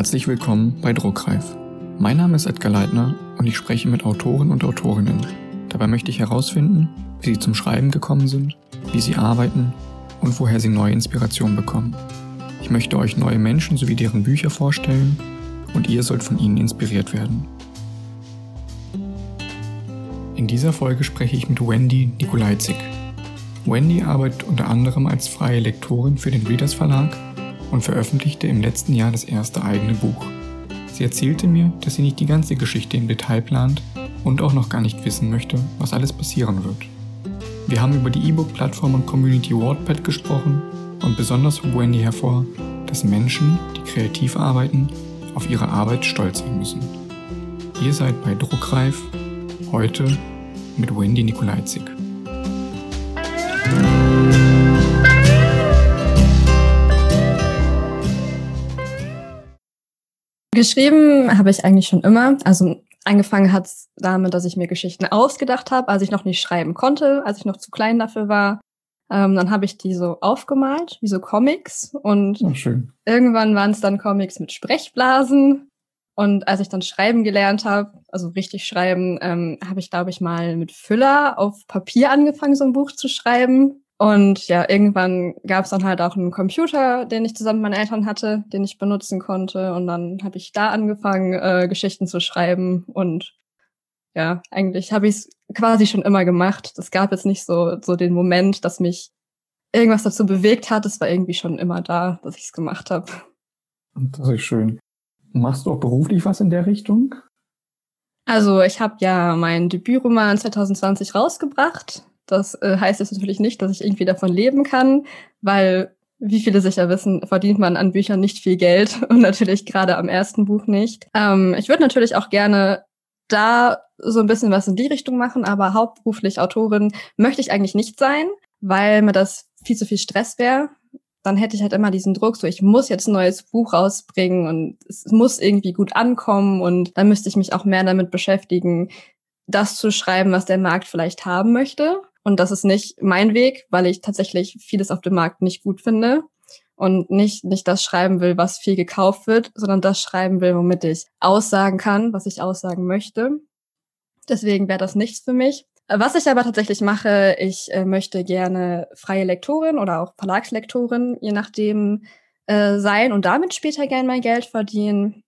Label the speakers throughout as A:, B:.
A: Herzlich willkommen bei Druckreif. Mein Name ist Edgar Leitner und ich spreche mit Autoren und Autorinnen. Dabei möchte ich herausfinden, wie sie zum Schreiben gekommen sind, wie sie arbeiten und woher sie neue Inspirationen bekommen. Ich möchte euch neue Menschen sowie deren Bücher vorstellen und ihr sollt von ihnen inspiriert werden. In dieser Folge spreche ich mit Wendy Nikolajczyk. Wendy arbeitet unter anderem als freie Lektorin für den Readers Verlag und veröffentlichte im letzten Jahr das erste eigene Buch. Sie erzählte mir, dass sie nicht die ganze Geschichte im Detail plant und auch noch gar nicht wissen möchte, was alles passieren wird. Wir haben über die E-Book-Plattform und Community WordPad gesprochen und besonders hob Wendy hervor, dass Menschen, die kreativ arbeiten, auf ihre Arbeit stolz sein müssen. Ihr seid bei Druckreif, heute mit Wendy Nikolajczyk.
B: Geschrieben habe ich eigentlich schon immer. Also angefangen hat es damit, dass ich mir Geschichten ausgedacht habe, als ich noch nicht schreiben konnte, als ich noch zu klein dafür war. Ähm, dann habe ich die so aufgemalt, wie so Comics. Und
A: oh,
B: irgendwann waren es dann Comics mit Sprechblasen. Und als ich dann schreiben gelernt habe, also richtig schreiben, ähm, habe ich, glaube ich, mal mit Füller auf Papier angefangen, so ein Buch zu schreiben. Und ja, irgendwann gab es dann halt auch einen Computer, den ich zusammen mit meinen Eltern hatte, den ich benutzen konnte. Und dann habe ich da angefangen, äh, Geschichten zu schreiben. Und ja, eigentlich habe ich es quasi schon immer gemacht. Es gab jetzt nicht so, so den Moment, dass mich irgendwas dazu bewegt hat. Es war irgendwie schon immer da, dass ich es gemacht habe.
A: Das ist schön. Machst du auch beruflich was in der Richtung?
B: Also ich habe ja meinen Debütroman 2020 rausgebracht. Das äh, heißt jetzt natürlich nicht, dass ich irgendwie davon leben kann, weil, wie viele sicher wissen, verdient man an Büchern nicht viel Geld und natürlich gerade am ersten Buch nicht. Ähm, ich würde natürlich auch gerne da so ein bisschen was in die Richtung machen, aber hauptberuflich Autorin möchte ich eigentlich nicht sein, weil mir das viel zu viel Stress wäre. Dann hätte ich halt immer diesen Druck, so ich muss jetzt ein neues Buch rausbringen und es muss irgendwie gut ankommen und dann müsste ich mich auch mehr damit beschäftigen, das zu schreiben, was der Markt vielleicht haben möchte. Und das ist nicht mein Weg, weil ich tatsächlich vieles auf dem Markt nicht gut finde und nicht, nicht das schreiben will, was viel gekauft wird, sondern das schreiben will, womit ich aussagen kann, was ich aussagen möchte. Deswegen wäre das nichts für mich. Was ich aber tatsächlich mache, ich äh, möchte gerne freie Lektorin oder auch Verlagslektorin, je nachdem, äh, sein und damit später gerne mein Geld verdienen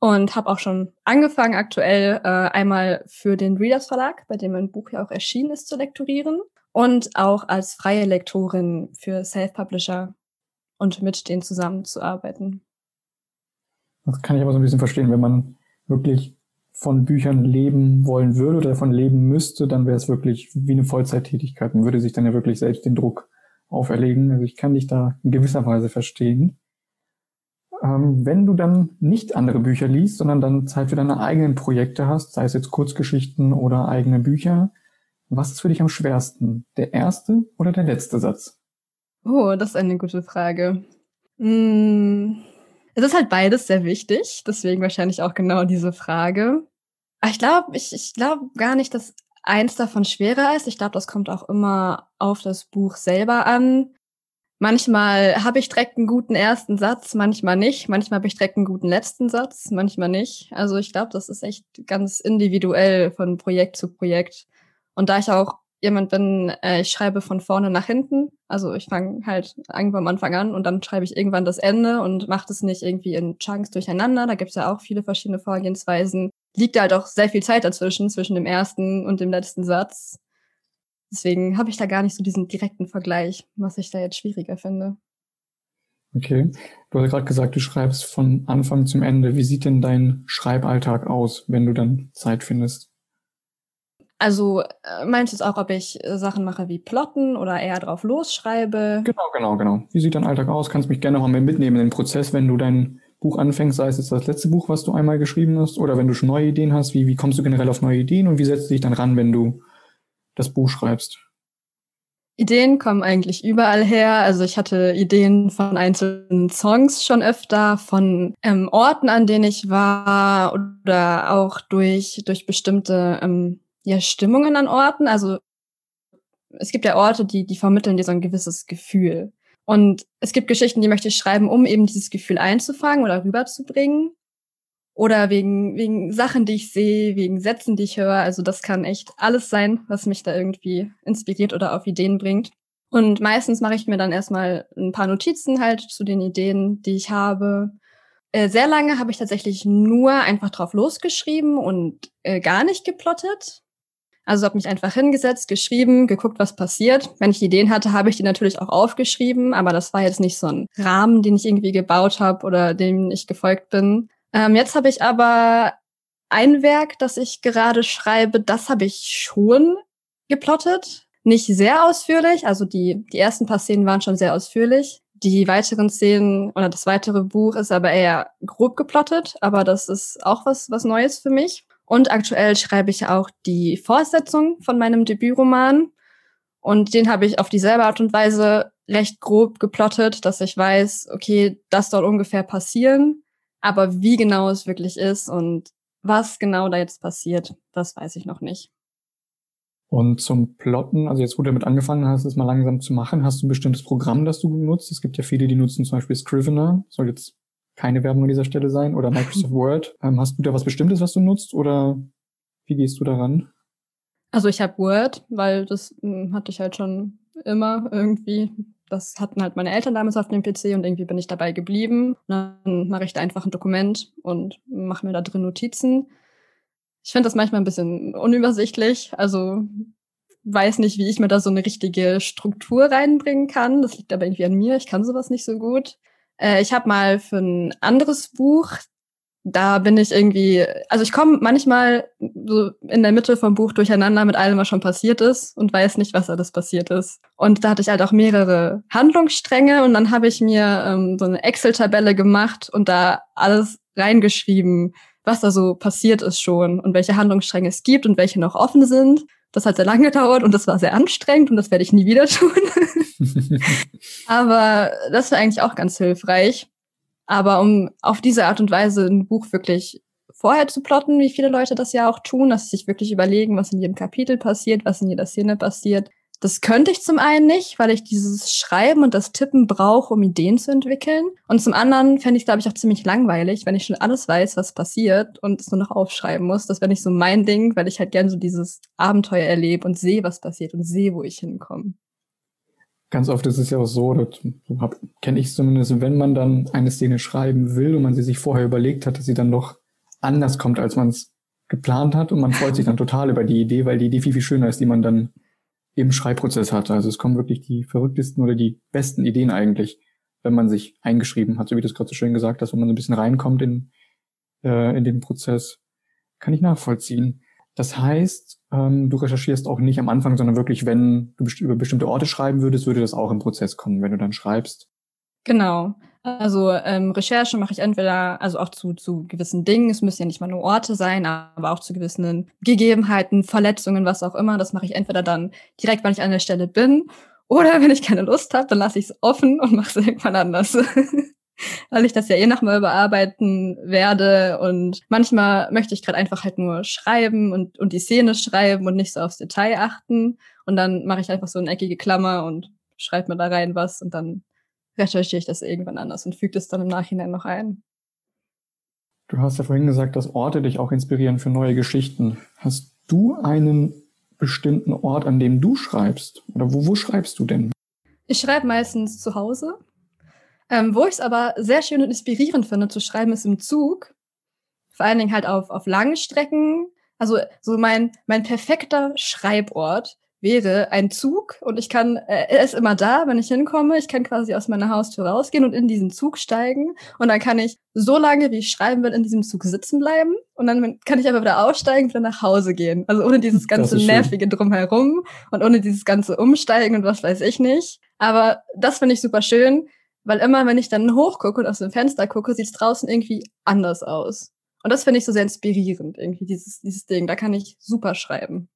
B: und habe auch schon angefangen, aktuell äh, einmal für den Readers Verlag, bei dem mein Buch ja auch erschienen ist, zu lektorieren und auch als freie Lektorin für Self-Publisher und mit denen zusammenzuarbeiten.
A: Das kann ich aber so ein bisschen verstehen, wenn man wirklich von Büchern leben wollen würde oder davon leben müsste, dann wäre es wirklich wie eine Vollzeittätigkeit. Man würde sich dann ja wirklich selbst den Druck auferlegen. Also ich kann dich da in gewisser Weise verstehen wenn du dann nicht andere Bücher liest, sondern dann Zeit für deine eigenen Projekte hast, sei es jetzt Kurzgeschichten oder eigene Bücher, was ist für dich am schwersten? Der erste oder der letzte Satz?
B: Oh, das ist eine gute Frage. Hm, es ist halt beides sehr wichtig, deswegen wahrscheinlich auch genau diese Frage. Aber ich glaube, ich, ich glaube gar nicht, dass eins davon schwerer ist. Ich glaube, das kommt auch immer auf das Buch selber an. Manchmal habe ich direkt einen guten ersten Satz, manchmal nicht. Manchmal habe ich direkt einen guten letzten Satz, manchmal nicht. Also ich glaube, das ist echt ganz individuell von Projekt zu Projekt. Und da ich auch jemand bin, äh, ich schreibe von vorne nach hinten. Also ich fange halt irgendwo am Anfang an und dann schreibe ich irgendwann das Ende und mache das nicht irgendwie in Chunks durcheinander. Da gibt es ja auch viele verschiedene Vorgehensweisen. Liegt halt auch sehr viel Zeit dazwischen, zwischen dem ersten und dem letzten Satz. Deswegen habe ich da gar nicht so diesen direkten Vergleich, was ich da jetzt schwieriger finde.
A: Okay. Du hast gerade gesagt, du schreibst von Anfang zum Ende. Wie sieht denn dein Schreiballtag aus, wenn du dann Zeit findest?
B: Also äh, meinst du es auch, ob ich äh, Sachen mache wie Plotten oder eher drauf losschreibe?
A: Genau, genau, genau. Wie sieht dein Alltag aus? Kannst mich gerne noch mal mitnehmen in den Prozess, wenn du dein Buch anfängst, sei es jetzt das letzte Buch, was du einmal geschrieben hast, oder wenn du schon neue Ideen hast, wie, wie kommst du generell auf neue Ideen und wie setzt du dich dann ran, wenn du das Buch schreibst?
B: Ideen kommen eigentlich überall her. Also ich hatte Ideen von einzelnen Songs schon öfter, von ähm, Orten, an denen ich war oder auch durch, durch bestimmte ähm, ja, Stimmungen an Orten. Also es gibt ja Orte, die, die vermitteln dir so ein gewisses Gefühl. Und es gibt Geschichten, die möchte ich schreiben, um eben dieses Gefühl einzufangen oder rüberzubringen. Oder wegen, wegen Sachen, die ich sehe, wegen Sätzen, die ich höre. Also das kann echt alles sein, was mich da irgendwie inspiriert oder auf Ideen bringt. Und meistens mache ich mir dann erstmal ein paar Notizen halt zu den Ideen, die ich habe. Äh, sehr lange habe ich tatsächlich nur einfach drauf losgeschrieben und äh, gar nicht geplottet. Also habe mich einfach hingesetzt, geschrieben, geguckt, was passiert. Wenn ich Ideen hatte, habe ich die natürlich auch aufgeschrieben, aber das war jetzt nicht so ein Rahmen, den ich irgendwie gebaut habe oder dem ich gefolgt bin. Ähm, jetzt habe ich aber ein Werk, das ich gerade schreibe, das habe ich schon geplottet. Nicht sehr ausführlich, also die, die ersten paar Szenen waren schon sehr ausführlich. Die weiteren Szenen oder das weitere Buch ist aber eher grob geplottet, aber das ist auch was, was Neues für mich. Und aktuell schreibe ich auch die Fortsetzung von meinem Debütroman. Und den habe ich auf dieselbe Art und Weise recht grob geplottet, dass ich weiß, okay, das soll ungefähr passieren. Aber wie genau es wirklich ist und was genau da jetzt passiert, das weiß ich noch nicht.
A: Und zum Plotten, also jetzt, wo du damit angefangen hast, es mal langsam zu machen, hast du ein bestimmtes Programm, das du benutzt? Es gibt ja viele, die nutzen zum Beispiel Scrivener, soll jetzt keine Werbung an dieser Stelle sein, oder Microsoft Word. Ähm, hast du da was Bestimmtes, was du nutzt, oder wie gehst du daran?
B: Also ich habe Word, weil das mh, hm, hatte ich halt schon immer irgendwie. Das hatten halt meine Eltern damals auf dem PC und irgendwie bin ich dabei geblieben. Dann mache ich da einfach ein Dokument und mache mir da drin Notizen. Ich finde das manchmal ein bisschen unübersichtlich. Also weiß nicht, wie ich mir da so eine richtige Struktur reinbringen kann. Das liegt aber irgendwie an mir. Ich kann sowas nicht so gut. Äh, ich habe mal für ein anderes Buch, da bin ich irgendwie, also ich komme manchmal so in der Mitte vom Buch durcheinander mit allem, was schon passiert ist und weiß nicht, was alles passiert ist. Und da hatte ich halt auch mehrere Handlungsstränge und dann habe ich mir ähm, so eine Excel-Tabelle gemacht und da alles reingeschrieben, was da so passiert ist schon und welche Handlungsstränge es gibt und welche noch offen sind. Das hat sehr lange gedauert und das war sehr anstrengend und das werde ich nie wieder tun. Aber das war eigentlich auch ganz hilfreich. Aber um auf diese Art und Weise ein Buch wirklich vorher zu plotten, wie viele Leute das ja auch tun, dass sie sich wirklich überlegen, was in jedem Kapitel passiert, was in jeder Szene passiert, das könnte ich zum einen nicht, weil ich dieses Schreiben und das Tippen brauche, um Ideen zu entwickeln. Und zum anderen fände ich es, glaube ich, auch ziemlich langweilig, wenn ich schon alles weiß, was passiert und es nur noch aufschreiben muss. Das wäre nicht so mein Ding, weil ich halt gerne so dieses Abenteuer erlebe und sehe, was passiert und sehe, wo ich hinkomme.
A: Ganz oft ist es ja auch so, so kenne ich zumindest, wenn man dann eine Szene schreiben will und man sie sich vorher überlegt hat, dass sie dann doch anders kommt, als man es geplant hat und man freut sich dann total über die Idee, weil die Idee viel, viel schöner ist, die man dann im Schreibprozess hatte. Also es kommen wirklich die verrücktesten oder die besten Ideen eigentlich, wenn man sich eingeschrieben hat, so wie du es gerade so schön gesagt hast, wenn man so ein bisschen reinkommt in, äh, in den Prozess. Kann ich nachvollziehen. Das heißt, ähm, du recherchierst auch nicht am Anfang, sondern wirklich, wenn du über bestimmte Orte schreiben würdest, würde das auch im Prozess kommen, wenn du dann schreibst.
B: Genau. Also ähm, Recherche mache ich entweder, also auch zu, zu gewissen Dingen, es müssen ja nicht mal nur Orte sein, aber auch zu gewissen Gegebenheiten, Verletzungen, was auch immer. Das mache ich entweder dann direkt, wenn ich an der Stelle bin, oder wenn ich keine Lust habe, dann lasse ich es offen und mache es irgendwann anders. Weil ich das ja eh nochmal überarbeiten werde und manchmal möchte ich gerade einfach halt nur schreiben und, und die Szene schreiben und nicht so aufs Detail achten. Und dann mache ich einfach so eine eckige Klammer und schreibe mir da rein was und dann recherchiere ich das irgendwann anders und füge das dann im Nachhinein noch ein.
A: Du hast ja vorhin gesagt, dass Orte dich auch inspirieren für neue Geschichten. Hast du einen bestimmten Ort, an dem du schreibst? Oder wo, wo schreibst du denn?
B: Ich schreibe meistens zu Hause. Ähm, wo ich es aber sehr schön und inspirierend finde zu schreiben, ist im Zug. Vor allen Dingen halt auf, auf langen Strecken. Also so mein, mein perfekter Schreibort wäre ein Zug und ich kann, äh, er ist immer da, wenn ich hinkomme. Ich kann quasi aus meiner Haustür rausgehen und in diesen Zug steigen. Und dann kann ich so lange, wie ich schreiben will, in diesem Zug sitzen bleiben. Und dann kann ich aber wieder aussteigen und wieder nach Hause gehen. Also ohne dieses ganze nervige Drumherum und ohne dieses ganze Umsteigen und was weiß ich nicht. Aber das finde ich super schön, weil immer, wenn ich dann hochgucke und aus dem Fenster gucke, sieht es draußen irgendwie anders aus. Und das finde ich so sehr inspirierend, irgendwie, dieses, dieses Ding. Da kann ich super schreiben.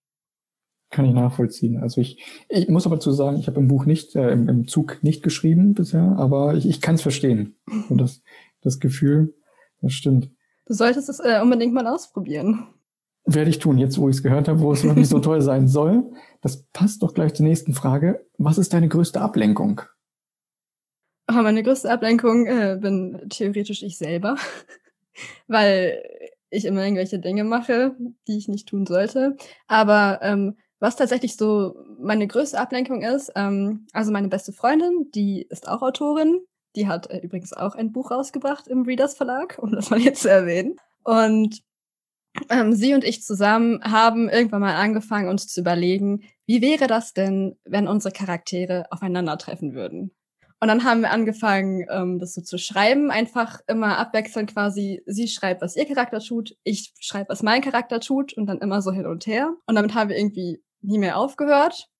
A: Kann ich nachvollziehen. Also ich, ich muss aber zu sagen, ich habe im Buch nicht, äh, im, im, Zug nicht geschrieben bisher, aber ich, ich kann es verstehen. Und das, das Gefühl, das stimmt.
B: Du solltest es äh, unbedingt mal ausprobieren.
A: Werde ich tun, jetzt wo ich es gehört habe, wo es noch nicht so toll sein soll. Das passt doch gleich zur nächsten Frage. Was ist deine größte Ablenkung?
B: Aber meine größte Ablenkung äh, bin theoretisch ich selber, weil ich immer irgendwelche Dinge mache, die ich nicht tun sollte. Aber ähm, was tatsächlich so meine größte Ablenkung ist, ähm, also meine beste Freundin, die ist auch Autorin. Die hat äh, übrigens auch ein Buch rausgebracht im Readers Verlag, um das mal jetzt zu erwähnen. Und ähm, sie und ich zusammen haben irgendwann mal angefangen, uns zu überlegen, wie wäre das denn, wenn unsere Charaktere aufeinandertreffen würden? Und dann haben wir angefangen, ähm, das so zu schreiben, einfach immer abwechselnd quasi. Sie schreibt, was ihr Charakter tut, ich schreibe, was mein Charakter tut und dann immer so hin und her. Und damit haben wir irgendwie nie mehr aufgehört.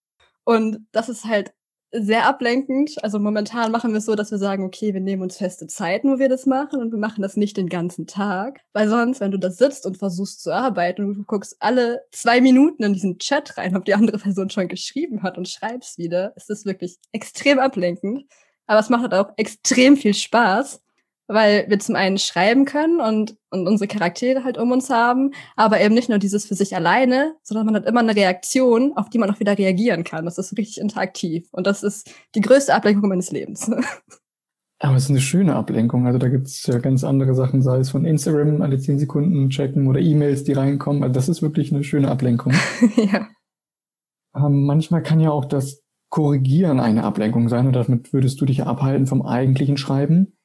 B: Und das ist halt sehr ablenkend. Also momentan machen wir es so, dass wir sagen, okay, wir nehmen uns feste Zeiten, wo wir das machen und wir machen das nicht den ganzen Tag. Weil sonst, wenn du da sitzt und versuchst zu arbeiten und du guckst alle zwei Minuten in diesen Chat rein, ob die andere Person schon geschrieben hat und schreibst wieder, ist das wirklich extrem ablenkend. Aber es macht halt auch extrem viel Spaß weil wir zum einen schreiben können und, und unsere Charaktere halt um uns haben, aber eben nicht nur dieses für sich alleine, sondern man hat immer eine Reaktion, auf die man auch wieder reagieren kann. Das ist richtig interaktiv und das ist die größte Ablenkung meines Lebens.
A: Aber es ist eine schöne Ablenkung. Also da gibt es ja ganz andere Sachen, sei es von Instagram alle zehn Sekunden checken oder E-Mails, die reinkommen. Also das ist wirklich eine schöne Ablenkung. ja. Ähm, manchmal kann ja auch das Korrigieren eine Ablenkung sein und damit würdest du dich abhalten vom eigentlichen Schreiben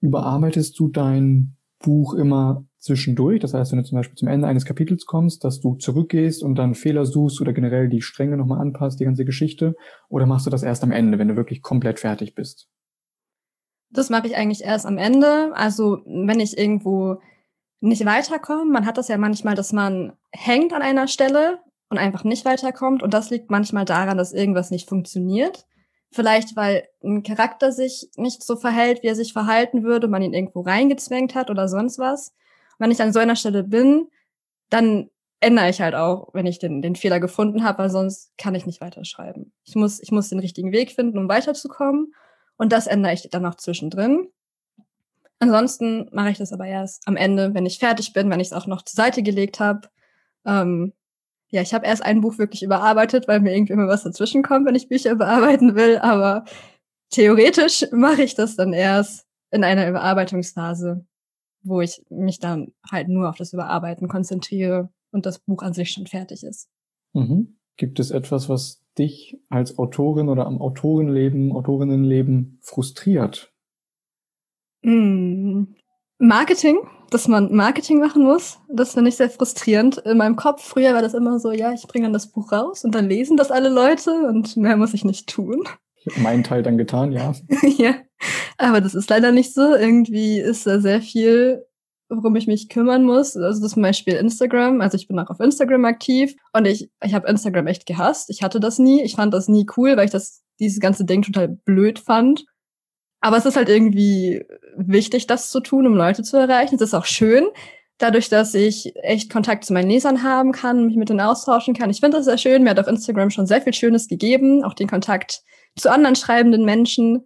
A: überarbeitest du dein Buch immer zwischendurch? Das heißt, wenn du zum Beispiel zum Ende eines Kapitels kommst, dass du zurückgehst und dann Fehler suchst oder generell die Stränge nochmal anpasst, die ganze Geschichte? Oder machst du das erst am Ende, wenn du wirklich komplett fertig bist?
B: Das mache ich eigentlich erst am Ende. Also wenn ich irgendwo nicht weiterkomme, man hat das ja manchmal, dass man hängt an einer Stelle und einfach nicht weiterkommt. Und das liegt manchmal daran, dass irgendwas nicht funktioniert. Vielleicht, weil ein Charakter sich nicht so verhält, wie er sich verhalten würde, man ihn irgendwo reingezwängt hat oder sonst was. wenn ich an so einer Stelle bin, dann ändere ich halt auch, wenn ich den, den Fehler gefunden habe, weil sonst kann ich nicht weiterschreiben. Ich muss, ich muss den richtigen Weg finden, um weiterzukommen. Und das ändere ich dann auch zwischendrin. Ansonsten mache ich das aber erst am Ende, wenn ich fertig bin, wenn ich es auch noch zur Seite gelegt habe. Ähm, ja, ich habe erst ein Buch wirklich überarbeitet, weil mir irgendwie immer was dazwischen kommt, wenn ich Bücher bearbeiten will. Aber theoretisch mache ich das dann erst in einer Überarbeitungsphase, wo ich mich dann halt nur auf das Überarbeiten konzentriere und das Buch an sich schon fertig ist.
A: Mhm. Gibt es etwas, was dich als Autorin oder am Autorenleben, Autorinnenleben frustriert?
B: Mm, Marketing dass man Marketing machen muss. Das finde ich sehr frustrierend. In meinem Kopf früher war das immer so, ja, ich bringe dann das Buch raus und dann lesen das alle Leute und mehr muss ich nicht tun.
A: Ich habe meinen Teil dann getan, ja.
B: ja, aber das ist leider nicht so. Irgendwie ist da sehr viel, worum ich mich kümmern muss. Also das zum Beispiel Instagram. Also ich bin auch auf Instagram aktiv und ich, ich habe Instagram echt gehasst. Ich hatte das nie. Ich fand das nie cool, weil ich das dieses ganze Ding total blöd fand. Aber es ist halt irgendwie wichtig, das zu tun, um Leute zu erreichen. Es ist auch schön, dadurch, dass ich echt Kontakt zu meinen Lesern haben kann, mich mit denen austauschen kann. Ich finde das sehr schön. Mir hat auf Instagram schon sehr viel Schönes gegeben, auch den Kontakt zu anderen schreibenden Menschen.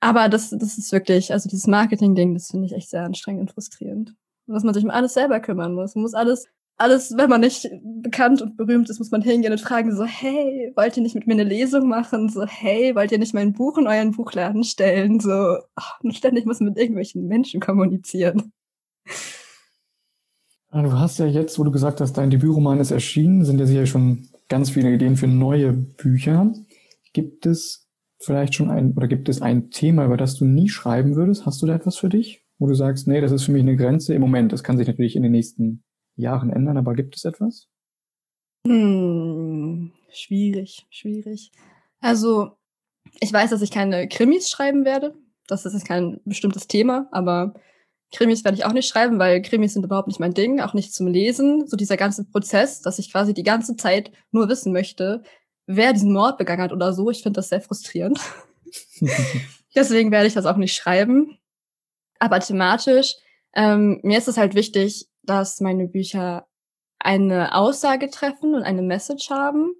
B: Aber das, das ist wirklich, also dieses Marketing-Ding, das finde ich echt sehr anstrengend und frustrierend. Dass man sich um alles selber kümmern muss. Man muss alles alles, wenn man nicht bekannt und berühmt ist, muss man hingehen und fragen so, hey, wollt ihr nicht mit mir eine Lesung machen? So, hey, wollt ihr nicht mein Buch in euren Buchladen stellen? So, und ständig muss man mit irgendwelchen Menschen kommunizieren.
A: Du hast ja jetzt, wo du gesagt hast, dein Debütroman ist erschienen, sind ja sicher schon ganz viele Ideen für neue Bücher. Gibt es vielleicht schon ein, oder gibt es ein Thema, über das du nie schreiben würdest? Hast du da etwas für dich? Wo du sagst, nee, das ist für mich eine Grenze im Moment. Das kann sich natürlich in den nächsten Jahren ändern, aber gibt es etwas?
B: Hm, schwierig, schwierig. Also, ich weiß, dass ich keine Krimis schreiben werde. Das ist kein bestimmtes Thema, aber Krimis werde ich auch nicht schreiben, weil Krimis sind überhaupt nicht mein Ding, auch nicht zum Lesen. So dieser ganze Prozess, dass ich quasi die ganze Zeit nur wissen möchte, wer diesen Mord begangen hat oder so. Ich finde das sehr frustrierend. Deswegen werde ich das auch nicht schreiben. Aber thematisch, ähm, mir ist es halt wichtig, dass meine Bücher eine Aussage treffen und eine Message haben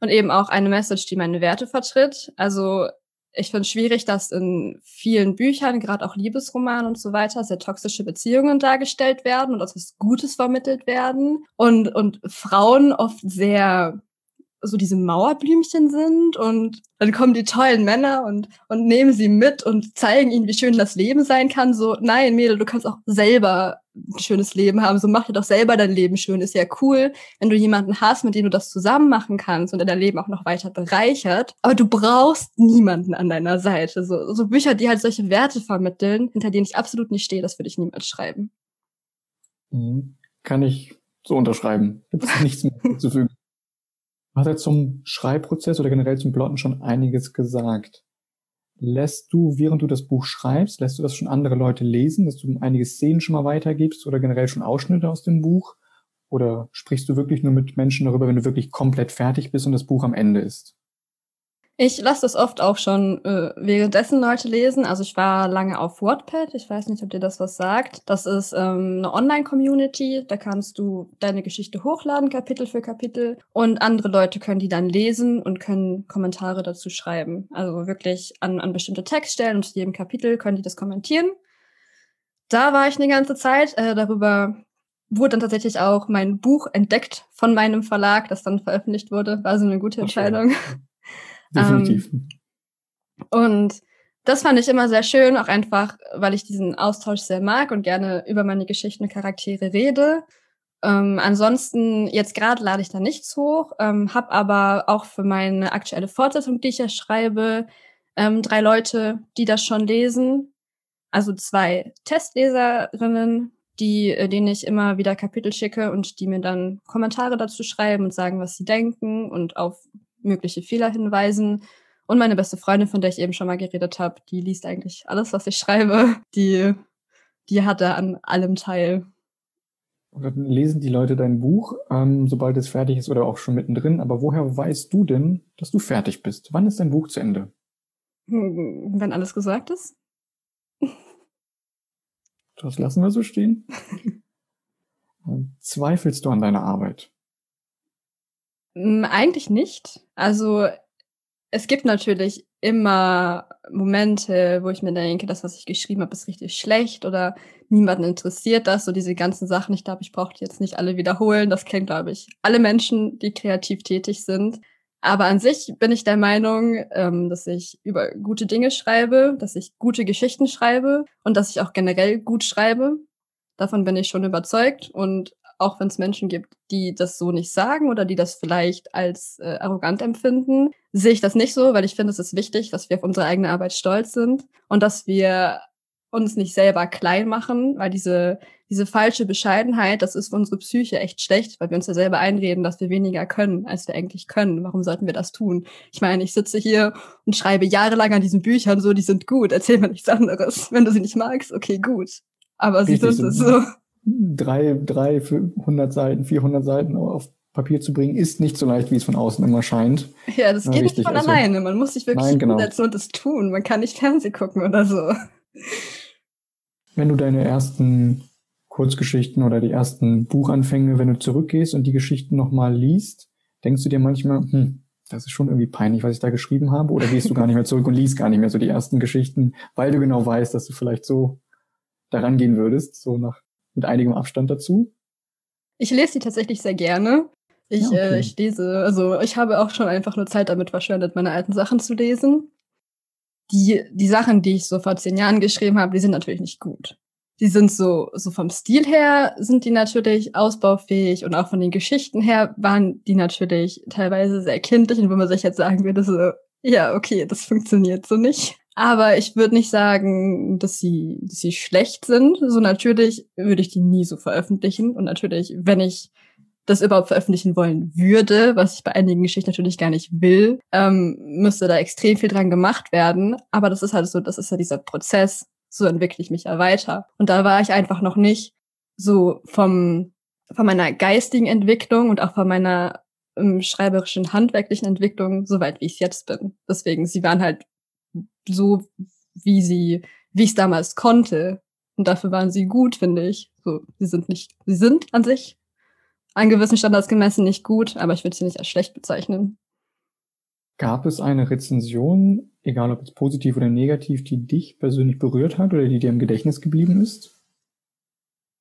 B: und eben auch eine Message, die meine Werte vertritt. Also ich finde es schwierig, dass in vielen Büchern, gerade auch Liebesromanen und so weiter, sehr toxische Beziehungen dargestellt werden und etwas Gutes vermittelt werden und, und Frauen oft sehr so diese Mauerblümchen sind und dann kommen die tollen Männer und, und nehmen sie mit und zeigen ihnen, wie schön das Leben sein kann. So, nein, Mädel, du kannst auch selber ein schönes Leben haben. So mach dir doch selber dein Leben schön. Ist ja cool, wenn du jemanden hast, mit dem du das zusammen machen kannst und dein Leben auch noch weiter bereichert. Aber du brauchst niemanden an deiner Seite. So, so Bücher, die halt solche Werte vermitteln, hinter denen ich absolut nicht stehe, das würde ich niemals schreiben.
A: Mhm. Kann ich so unterschreiben. Gibt es nichts mehr hinzufügen. Du hast ja zum Schreibprozess oder generell zum Plotten schon einiges gesagt. Lässt du, während du das Buch schreibst, lässt du das schon andere Leute lesen, dass du einige Szenen schon mal weitergibst oder generell schon Ausschnitte aus dem Buch? Oder sprichst du wirklich nur mit Menschen darüber, wenn du wirklich komplett fertig bist und das Buch am Ende ist?
B: Ich lasse das oft auch schon äh, währenddessen Leute lesen. Also ich war lange auf Wattpad. Ich weiß nicht, ob dir das was sagt. Das ist ähm, eine Online-Community. Da kannst du deine Geschichte hochladen, Kapitel für Kapitel. Und andere Leute können die dann lesen und können Kommentare dazu schreiben. Also wirklich an, an bestimmte Textstellen und zu jedem Kapitel können die das kommentieren. Da war ich eine ganze Zeit. Äh, darüber wurde dann tatsächlich auch mein Buch entdeckt von meinem Verlag, das dann veröffentlicht wurde. War so eine gute Entscheidung. Okay. Definitiv. Ähm, und das fand ich immer sehr schön, auch einfach, weil ich diesen Austausch sehr mag und gerne über meine Geschichten und Charaktere rede. Ähm, ansonsten, jetzt gerade lade ich da nichts hoch, ähm, habe aber auch für meine aktuelle Fortsetzung, die ich ja schreibe, ähm, drei Leute, die das schon lesen. Also zwei Testleserinnen, die, äh, denen ich immer wieder Kapitel schicke und die mir dann Kommentare dazu schreiben und sagen, was sie denken und auf mögliche Fehler hinweisen. Und meine beste Freundin, von der ich eben schon mal geredet habe, die liest eigentlich alles, was ich schreibe. Die, die hat da an allem teil.
A: Lesen die Leute dein Buch, ähm, sobald es fertig ist oder auch schon mittendrin. Aber woher weißt du denn, dass du fertig bist? Wann ist dein Buch zu Ende?
B: Hm, wenn alles gesagt ist.
A: Das lassen wir so stehen. Zweifelst du an deiner Arbeit?
B: Hm, eigentlich nicht. Also es gibt natürlich immer Momente, wo ich mir denke, das, was ich geschrieben habe, ist richtig schlecht oder niemanden interessiert das. So diese ganzen Sachen. Ich glaube, ich brauche die jetzt nicht alle wiederholen. Das kennen, glaube ich, alle Menschen, die kreativ tätig sind. Aber an sich bin ich der Meinung, ähm, dass ich über gute Dinge schreibe, dass ich gute Geschichten schreibe und dass ich auch generell gut schreibe. Davon bin ich schon überzeugt. Und auch wenn es Menschen gibt, die das so nicht sagen oder die das vielleicht als äh, arrogant empfinden, sehe ich das nicht so, weil ich finde, es ist wichtig, dass wir auf unsere eigene Arbeit stolz sind und dass wir uns nicht selber klein machen, weil diese, diese falsche Bescheidenheit, das ist für unsere Psyche echt schlecht, weil wir uns ja selber einreden, dass wir weniger können, als wir eigentlich können. Warum sollten wir das tun? Ich meine, ich sitze hier und schreibe jahrelang an diesen Büchern so, die sind gut, erzähl mir nichts anderes. Wenn du sie nicht magst, okay, gut. Aber sie sind es so
A: drei, drei, 100 Seiten, 400 Seiten auf Papier zu bringen, ist nicht so leicht, wie es von außen immer scheint.
B: Ja, das geht nicht von also, alleine. Man muss sich wirklich nein, genau. hinsetzen und das tun. Man kann nicht Fernsehen gucken oder so.
A: Wenn du deine ersten Kurzgeschichten oder die ersten Buchanfänge, wenn du zurückgehst und die Geschichten nochmal liest, denkst du dir manchmal, hm, das ist schon irgendwie peinlich, was ich da geschrieben habe, oder gehst du gar nicht mehr zurück und liest gar nicht mehr so die ersten Geschichten, weil du genau weißt, dass du vielleicht so daran gehen würdest, so nach mit einigem Abstand dazu?
B: Ich lese sie tatsächlich sehr gerne. Ich, ja, okay. äh, ich lese, also ich habe auch schon einfach nur Zeit damit verschwendet, meine alten Sachen zu lesen. Die, die Sachen, die ich so vor zehn Jahren geschrieben habe, die sind natürlich nicht gut. Die sind so, so vom Stil her sind die natürlich ausbaufähig und auch von den Geschichten her waren die natürlich teilweise sehr kindlich und wenn man sich jetzt sagen würde, so, ja, okay, das funktioniert so nicht. Aber ich würde nicht sagen, dass sie, dass sie schlecht sind. So natürlich würde ich die nie so veröffentlichen. Und natürlich, wenn ich das überhaupt veröffentlichen wollen würde, was ich bei einigen Geschichten natürlich gar nicht will, ähm, müsste da extrem viel dran gemacht werden. Aber das ist halt so, das ist ja dieser Prozess. So entwickle ich mich ja weiter. Und da war ich einfach noch nicht so vom, von meiner geistigen Entwicklung und auch von meiner ähm, schreiberischen, handwerklichen Entwicklung so weit, wie ich jetzt bin. Deswegen, sie waren halt so, wie sie, wie ich es damals konnte. Und dafür waren sie gut, finde ich. So, sie sind nicht, sie sind an sich an gewissen Standards gemessen nicht gut, aber ich würde sie nicht als schlecht bezeichnen.
A: Gab es eine Rezension, egal ob es positiv oder negativ, die dich persönlich berührt hat oder die dir im Gedächtnis geblieben ist?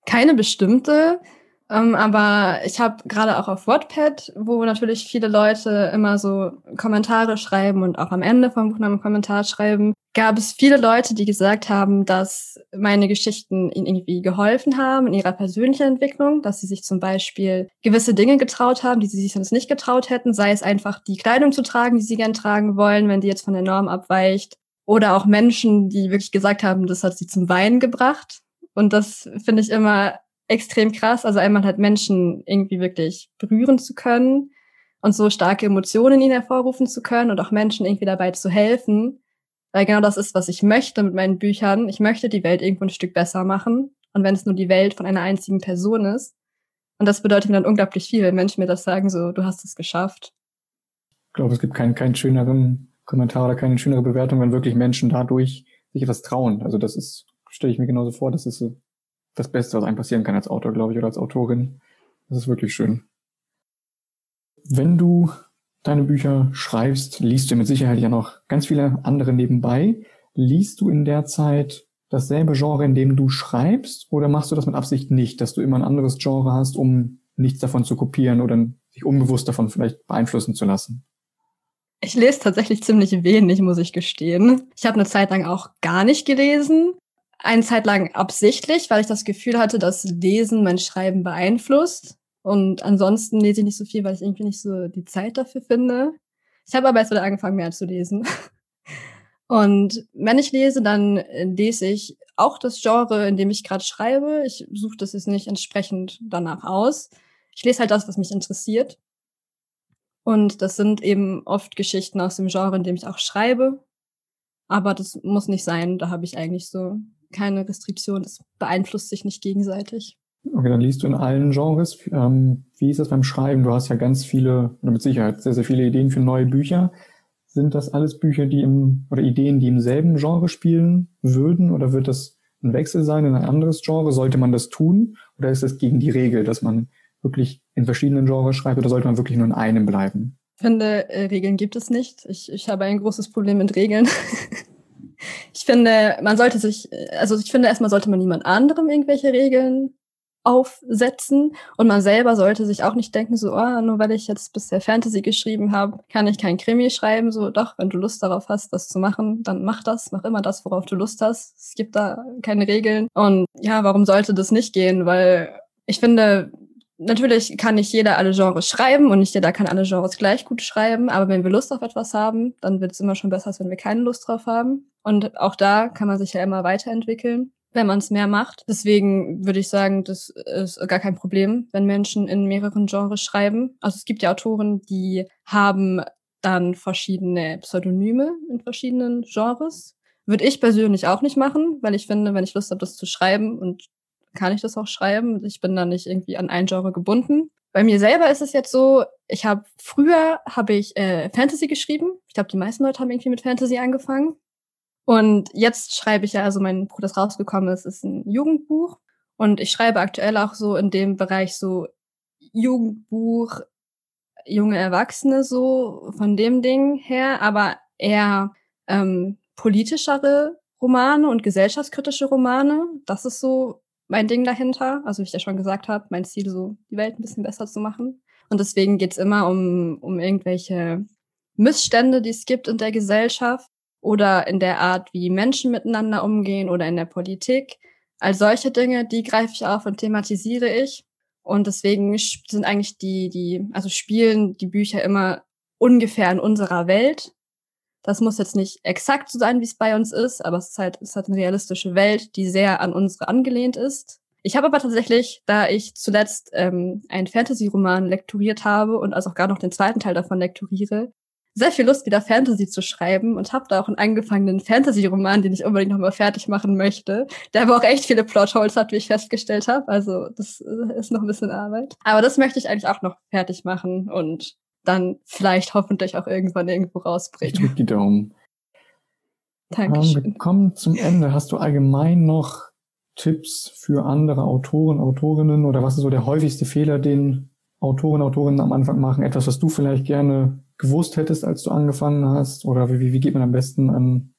B: Keine bestimmte. Ähm, aber ich habe gerade auch auf Wattpad, wo natürlich viele Leute immer so Kommentare schreiben und auch am Ende vom Buch noch einen Kommentar schreiben, gab es viele Leute, die gesagt haben, dass meine Geschichten ihnen irgendwie geholfen haben in ihrer persönlichen Entwicklung, dass sie sich zum Beispiel gewisse Dinge getraut haben, die sie sich sonst nicht getraut hätten, sei es einfach die Kleidung zu tragen, die sie gern tragen wollen, wenn die jetzt von der Norm abweicht, oder auch Menschen, die wirklich gesagt haben, das hat sie zum Weinen gebracht. Und das finde ich immer extrem krass. Also einmal halt Menschen irgendwie wirklich berühren zu können und so starke Emotionen in ihnen hervorrufen zu können und auch Menschen irgendwie dabei zu helfen. Weil genau das ist, was ich möchte mit meinen Büchern. Ich möchte die Welt irgendwo ein Stück besser machen. Und wenn es nur die Welt von einer einzigen Person ist. Und das bedeutet mir dann unglaublich viel, wenn Menschen mir das sagen, so, du hast es geschafft.
A: Ich glaube, es gibt keinen, keinen schöneren Kommentar oder keine schönere Bewertung, wenn wirklich Menschen dadurch sich etwas trauen. Also das ist, stelle ich mir genauso vor, das ist so das Beste, was einem passieren kann als Autor, glaube ich, oder als Autorin. Das ist wirklich schön. Wenn du deine Bücher schreibst, liest du mit Sicherheit ja noch ganz viele andere nebenbei. Liest du in der Zeit dasselbe Genre, in dem du schreibst, oder machst du das mit Absicht nicht, dass du immer ein anderes Genre hast, um nichts davon zu kopieren oder sich unbewusst davon vielleicht beeinflussen zu lassen?
B: Ich lese tatsächlich ziemlich wenig, muss ich gestehen. Ich habe eine Zeit lang auch gar nicht gelesen eine Zeit lang absichtlich, weil ich das Gefühl hatte, dass Lesen mein Schreiben beeinflusst. Und ansonsten lese ich nicht so viel, weil ich irgendwie nicht so die Zeit dafür finde. Ich habe aber jetzt wieder angefangen, mehr zu lesen. Und wenn ich lese, dann lese ich auch das Genre, in dem ich gerade schreibe. Ich suche das jetzt nicht entsprechend danach aus. Ich lese halt das, was mich interessiert. Und das sind eben oft Geschichten aus dem Genre, in dem ich auch schreibe. Aber das muss nicht sein. Da habe ich eigentlich so keine Restriktion. Das beeinflusst sich nicht gegenseitig.
A: Okay, dann liest du in allen Genres. Ähm, wie ist das beim Schreiben? Du hast ja ganz viele, oder mit Sicherheit sehr, sehr viele Ideen für neue Bücher. Sind das alles Bücher, die im, oder Ideen, die im selben Genre spielen würden? Oder wird das ein Wechsel sein in ein anderes Genre? Sollte man das tun? Oder ist das gegen die Regel, dass man wirklich in verschiedenen Genres schreibt? Oder sollte man wirklich nur in einem bleiben?
B: Ich finde, äh, Regeln gibt es nicht. Ich, ich habe ein großes Problem mit Regeln. ich finde, man sollte sich, also ich finde erstmal sollte man niemand anderem irgendwelche Regeln aufsetzen und man selber sollte sich auch nicht denken, so, oh, nur weil ich jetzt bisher Fantasy geschrieben habe, kann ich kein Krimi schreiben. So, doch, wenn du Lust darauf hast, das zu machen, dann mach das, mach immer das, worauf du Lust hast. Es gibt da keine Regeln. Und ja, warum sollte das nicht gehen? Weil ich finde, natürlich kann nicht jeder alle Genres schreiben und nicht jeder kann alle Genres gleich gut schreiben, aber wenn wir Lust auf etwas haben, dann wird es immer schon besser, als wenn wir keine Lust drauf haben. Und auch da kann man sich ja immer weiterentwickeln, wenn man es mehr macht. Deswegen würde ich sagen, das ist gar kein Problem, wenn Menschen in mehreren Genres schreiben. Also es gibt ja Autoren, die haben dann verschiedene Pseudonyme in verschiedenen Genres. Würde ich persönlich auch nicht machen, weil ich finde, wenn ich Lust habe, das zu schreiben und kann ich das auch schreiben. Ich bin da nicht irgendwie an ein Genre gebunden. Bei mir selber ist es jetzt so, ich habe früher habe ich äh, Fantasy geschrieben. Ich glaube, die meisten Leute haben irgendwie mit Fantasy angefangen. Und jetzt schreibe ich ja, also mein Buch, das rausgekommen ist, ist ein Jugendbuch. Und ich schreibe aktuell auch so in dem Bereich so Jugendbuch, junge Erwachsene so von dem Ding her, aber eher ähm, politischere Romane und gesellschaftskritische Romane. Das ist so mein Ding dahinter. Also wie ich ja schon gesagt habe, mein Ziel, so die Welt ein bisschen besser zu machen. Und deswegen geht's immer um, um irgendwelche Missstände, die es gibt in der Gesellschaft oder in der Art, wie Menschen miteinander umgehen oder in der Politik. All solche Dinge, die greife ich auf und thematisiere ich. Und deswegen sind eigentlich die, die, also spielen die Bücher immer ungefähr in unserer Welt. Das muss jetzt nicht exakt so sein, wie es bei uns ist, aber es ist halt, es hat eine realistische Welt, die sehr an unsere angelehnt ist. Ich habe aber tatsächlich, da ich zuletzt ähm, einen Fantasy-Roman lektoriert habe und also auch gar noch den zweiten Teil davon lektoriere, sehr viel Lust, wieder Fantasy zu schreiben und habe da auch einen angefangenen Fantasy-Roman, den ich unbedingt nochmal fertig machen möchte, der aber auch echt viele Plotholes hat, wie ich festgestellt habe. Also das äh, ist noch ein bisschen Arbeit. Aber das möchte ich eigentlich auch noch fertig machen und dann vielleicht hoffentlich auch irgendwann irgendwo rausbringen.
A: Ich drücke die Daumen.
B: Dankeschön.
A: Ähm, wir kommen zum Ende. Hast du allgemein noch Tipps für andere Autoren, Autorinnen oder was ist so der häufigste Fehler, den Autoren, Autorinnen am Anfang machen? Etwas, was du vielleicht gerne gewusst hättest, als du angefangen hast? Oder wie, wie geht man am besten an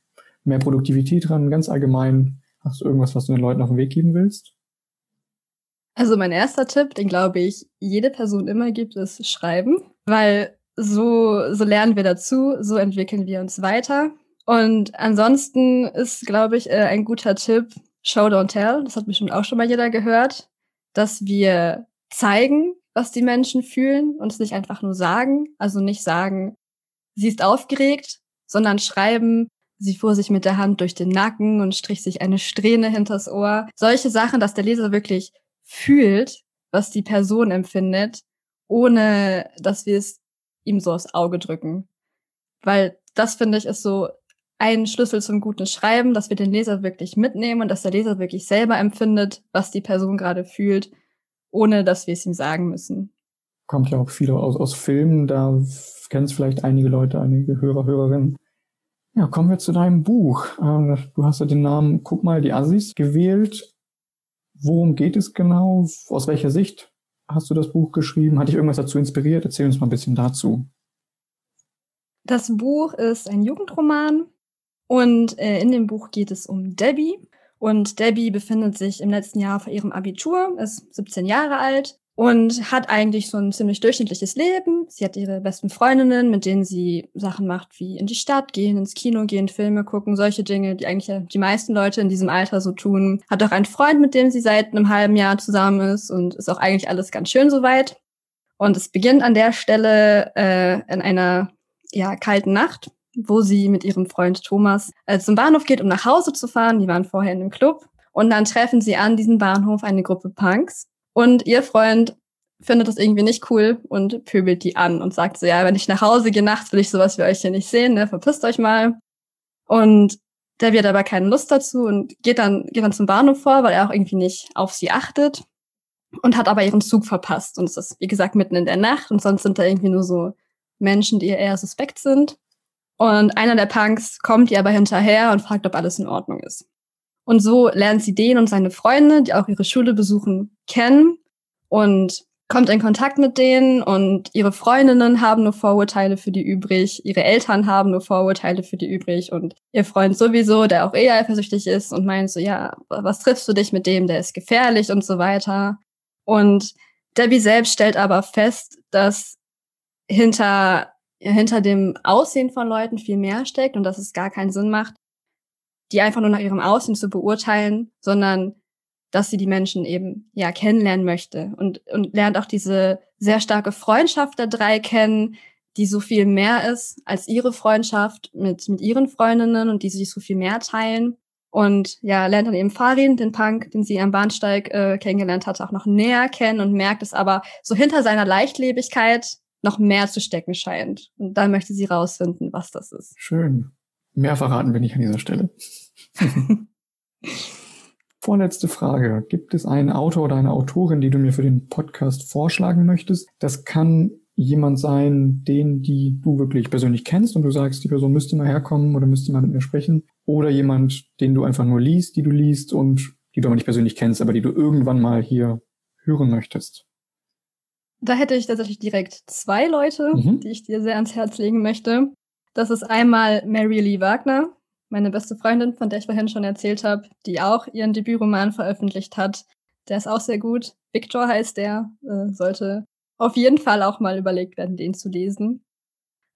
A: mehr Produktivität ran? Ganz allgemein, hast du irgendwas, was du den Leuten auf den Weg geben willst?
B: Also mein erster Tipp, den glaube ich jede Person immer gibt, ist Schreiben, weil so, so lernen wir dazu, so entwickeln wir uns weiter. Und ansonsten ist, glaube ich, äh, ein guter Tipp Show Don't Tell. Das hat bestimmt auch schon mal jeder gehört, dass wir zeigen, was die Menschen fühlen und es nicht einfach nur sagen. Also nicht sagen, sie ist aufgeregt, sondern schreiben, sie fuhr sich mit der Hand durch den Nacken und strich sich eine Strähne hinters Ohr. Solche Sachen, dass der Leser wirklich fühlt, was die Person empfindet, ohne dass wir es ihm so aufs Auge drücken. Weil das, finde ich, ist so ein Schlüssel zum guten Schreiben, dass wir den Leser wirklich mitnehmen und dass der Leser wirklich selber empfindet, was die Person gerade fühlt, ohne dass wir es ihm sagen müssen.
A: Kommt ja auch viel aus, aus Filmen, da kennen es vielleicht einige Leute, einige Hörer, Hörerinnen. Ja, kommen wir zu deinem Buch. Ähm, du hast ja den Namen Guck mal, die Assis gewählt. Worum geht es genau? Aus welcher Sicht hast du das Buch geschrieben? Hat dich irgendwas dazu inspiriert? Erzähl uns mal ein bisschen dazu.
B: Das Buch ist ein Jugendroman und äh, in dem Buch geht es um Debbie. Und Debbie befindet sich im letzten Jahr vor ihrem Abitur, ist 17 Jahre alt und hat eigentlich so ein ziemlich durchschnittliches Leben. Sie hat ihre besten Freundinnen, mit denen sie Sachen macht, wie in die Stadt gehen, ins Kino gehen, Filme gucken, solche Dinge, die eigentlich die meisten Leute in diesem Alter so tun. Hat auch einen Freund, mit dem sie seit einem halben Jahr zusammen ist und ist auch eigentlich alles ganz schön soweit. Und es beginnt an der Stelle äh, in einer ja, kalten Nacht, wo sie mit ihrem Freund Thomas äh, zum Bahnhof geht, um nach Hause zu fahren. Die waren vorher in einem Club. Und dann treffen sie an diesem Bahnhof eine Gruppe Punks und ihr Freund findet das irgendwie nicht cool und pöbelt die an und sagt so, ja, wenn ich nach Hause gehe nachts, will ich sowas wie euch hier nicht sehen, ne, verpisst euch mal. Und der wird aber keine Lust dazu und geht dann, geht dann zum Bahnhof vor, weil er auch irgendwie nicht auf sie achtet und hat aber ihren Zug verpasst. Und es ist, wie gesagt, mitten in der Nacht und sonst sind da irgendwie nur so Menschen, die eher suspekt sind. Und einer der Punks kommt ihr aber hinterher und fragt, ob alles in Ordnung ist. Und so lernt sie den und seine Freunde, die auch ihre Schule besuchen, kennen und kommt in Kontakt mit denen und ihre Freundinnen haben nur Vorurteile für die übrig, ihre Eltern haben nur Vorurteile für die übrig und ihr Freund sowieso, der auch eher eifersüchtig ist und meint so, ja, was triffst du dich mit dem, der ist gefährlich und so weiter. Und Debbie selbst stellt aber fest, dass hinter, hinter dem Aussehen von Leuten viel mehr steckt und dass es gar keinen Sinn macht, die einfach nur nach ihrem Aussehen zu beurteilen, sondern dass sie die Menschen eben ja kennenlernen möchte und und lernt auch diese sehr starke Freundschaft der drei kennen, die so viel mehr ist als ihre Freundschaft mit mit ihren Freundinnen und die sich so viel mehr teilen. Und ja lernt dann eben Farin, den Punk, den sie am Bahnsteig äh, kennengelernt hatte, auch noch näher kennen und merkt es aber so hinter seiner Leichtlebigkeit noch mehr zu stecken scheint und dann möchte sie rausfinden, was das ist.
A: Schön. Mehr verraten wir nicht an dieser Stelle. Vorletzte Frage. Gibt es einen Autor oder eine Autorin, die du mir für den Podcast vorschlagen möchtest? Das kann jemand sein, den die du wirklich persönlich kennst und du sagst, die Person müsste mal herkommen oder müsste mal mit mir sprechen. Oder jemand, den du einfach nur liest, die du liest und die du aber nicht persönlich kennst, aber die du irgendwann mal hier hören möchtest.
B: Da hätte ich tatsächlich direkt zwei Leute, mhm. die ich dir sehr ans Herz legen möchte. Das ist einmal Mary Lee Wagner, meine beste Freundin, von der ich vorhin schon erzählt habe, die auch ihren Debütroman veröffentlicht hat. Der ist auch sehr gut. Victor heißt der, äh, sollte auf jeden Fall auch mal überlegt werden, den zu lesen.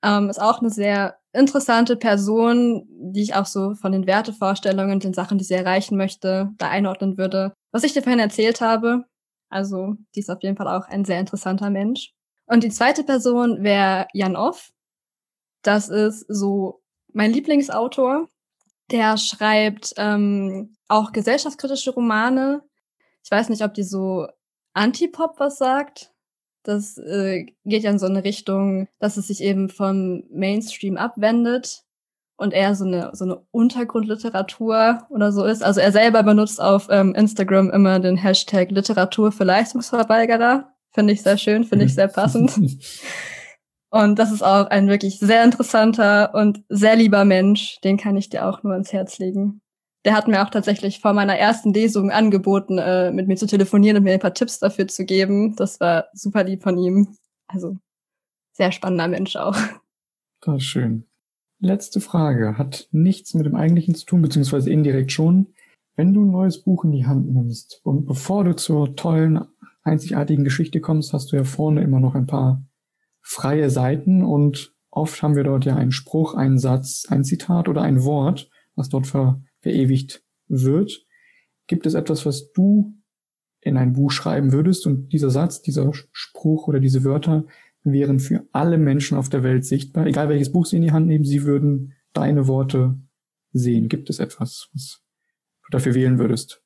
B: Ähm, ist auch eine sehr interessante Person, die ich auch so von den Wertevorstellungen, den Sachen, die sie erreichen möchte, da einordnen würde. Was ich dir vorhin erzählt habe, also die ist auf jeden Fall auch ein sehr interessanter Mensch. Und die zweite Person wäre Jan Off. Das ist so mein Lieblingsautor. Der schreibt ähm, auch gesellschaftskritische Romane. Ich weiß nicht, ob die so Antipop was sagt. Das äh, geht ja in so eine Richtung, dass es sich eben vom Mainstream abwendet und eher so eine so eine Untergrundliteratur oder so ist. Also er selber benutzt auf ähm, Instagram immer den Hashtag Literatur für Leistungsverweigerer. Finde ich sehr schön, finde ich sehr passend. Und das ist auch ein wirklich sehr interessanter und sehr lieber Mensch. Den kann ich dir auch nur ans Herz legen. Der hat mir auch tatsächlich vor meiner ersten Lesung angeboten, äh, mit mir zu telefonieren und mir ein paar Tipps dafür zu geben. Das war super lieb von ihm. Also sehr spannender Mensch auch.
A: Das ist schön. Letzte Frage. Hat nichts mit dem Eigentlichen zu tun, beziehungsweise indirekt schon. Wenn du ein neues Buch in die Hand nimmst und bevor du zur tollen einzigartigen Geschichte kommst, hast du ja vorne immer noch ein paar freie Seiten und oft haben wir dort ja einen Spruch, einen Satz, ein Zitat oder ein Wort, was dort ver verewigt wird. Gibt es etwas, was du in ein Buch schreiben würdest und dieser Satz, dieser Spruch oder diese Wörter wären für alle Menschen auf der Welt sichtbar, egal welches Buch sie in die Hand nehmen, sie würden deine Worte sehen. Gibt es etwas, was du dafür wählen würdest?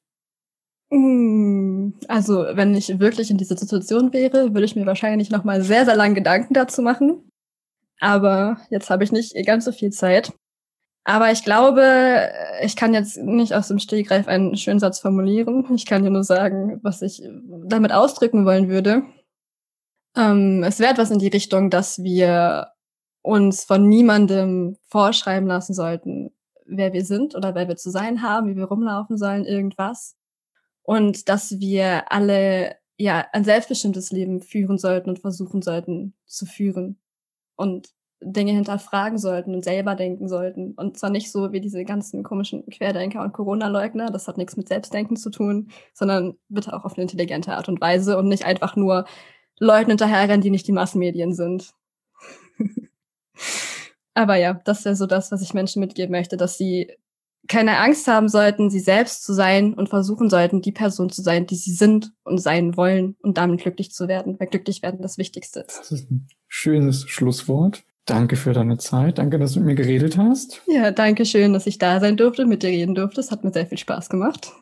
B: Mm, also, wenn ich wirklich in dieser Situation wäre, würde ich mir wahrscheinlich noch mal sehr, sehr lange Gedanken dazu machen. Aber jetzt habe ich nicht ganz so viel Zeit. Aber ich glaube, ich kann jetzt nicht aus dem Stehgreif einen schönen Satz formulieren. Ich kann dir nur sagen, was ich damit ausdrücken wollen würde. Ähm, es wäre etwas in die Richtung, dass wir uns von niemandem vorschreiben lassen sollten, wer wir sind oder wer wir zu sein haben, wie wir rumlaufen sollen, irgendwas und dass wir alle ja ein selbstbestimmtes Leben führen sollten und versuchen sollten zu führen und Dinge hinterfragen sollten und selber denken sollten. Und zwar nicht so wie diese ganzen komischen Querdenker und Corona-Leugner, das hat nichts mit Selbstdenken zu tun, sondern bitte auch auf eine intelligente Art und Weise und nicht einfach nur Leuten hinterherrennen, die nicht die Massenmedien sind. Aber ja, das wäre so das, was ich Menschen mitgeben möchte, dass sie keine Angst haben sollten, sie selbst zu sein und versuchen sollten, die Person zu sein, die sie sind und sein wollen und damit glücklich zu werden, weil glücklich werden das Wichtigste ist.
A: Das ist ein schönes Schlusswort. Danke für deine Zeit. Danke, dass du mit mir geredet hast.
B: Ja, danke schön, dass ich da sein durfte, mit dir reden durfte. Es hat mir sehr viel Spaß gemacht.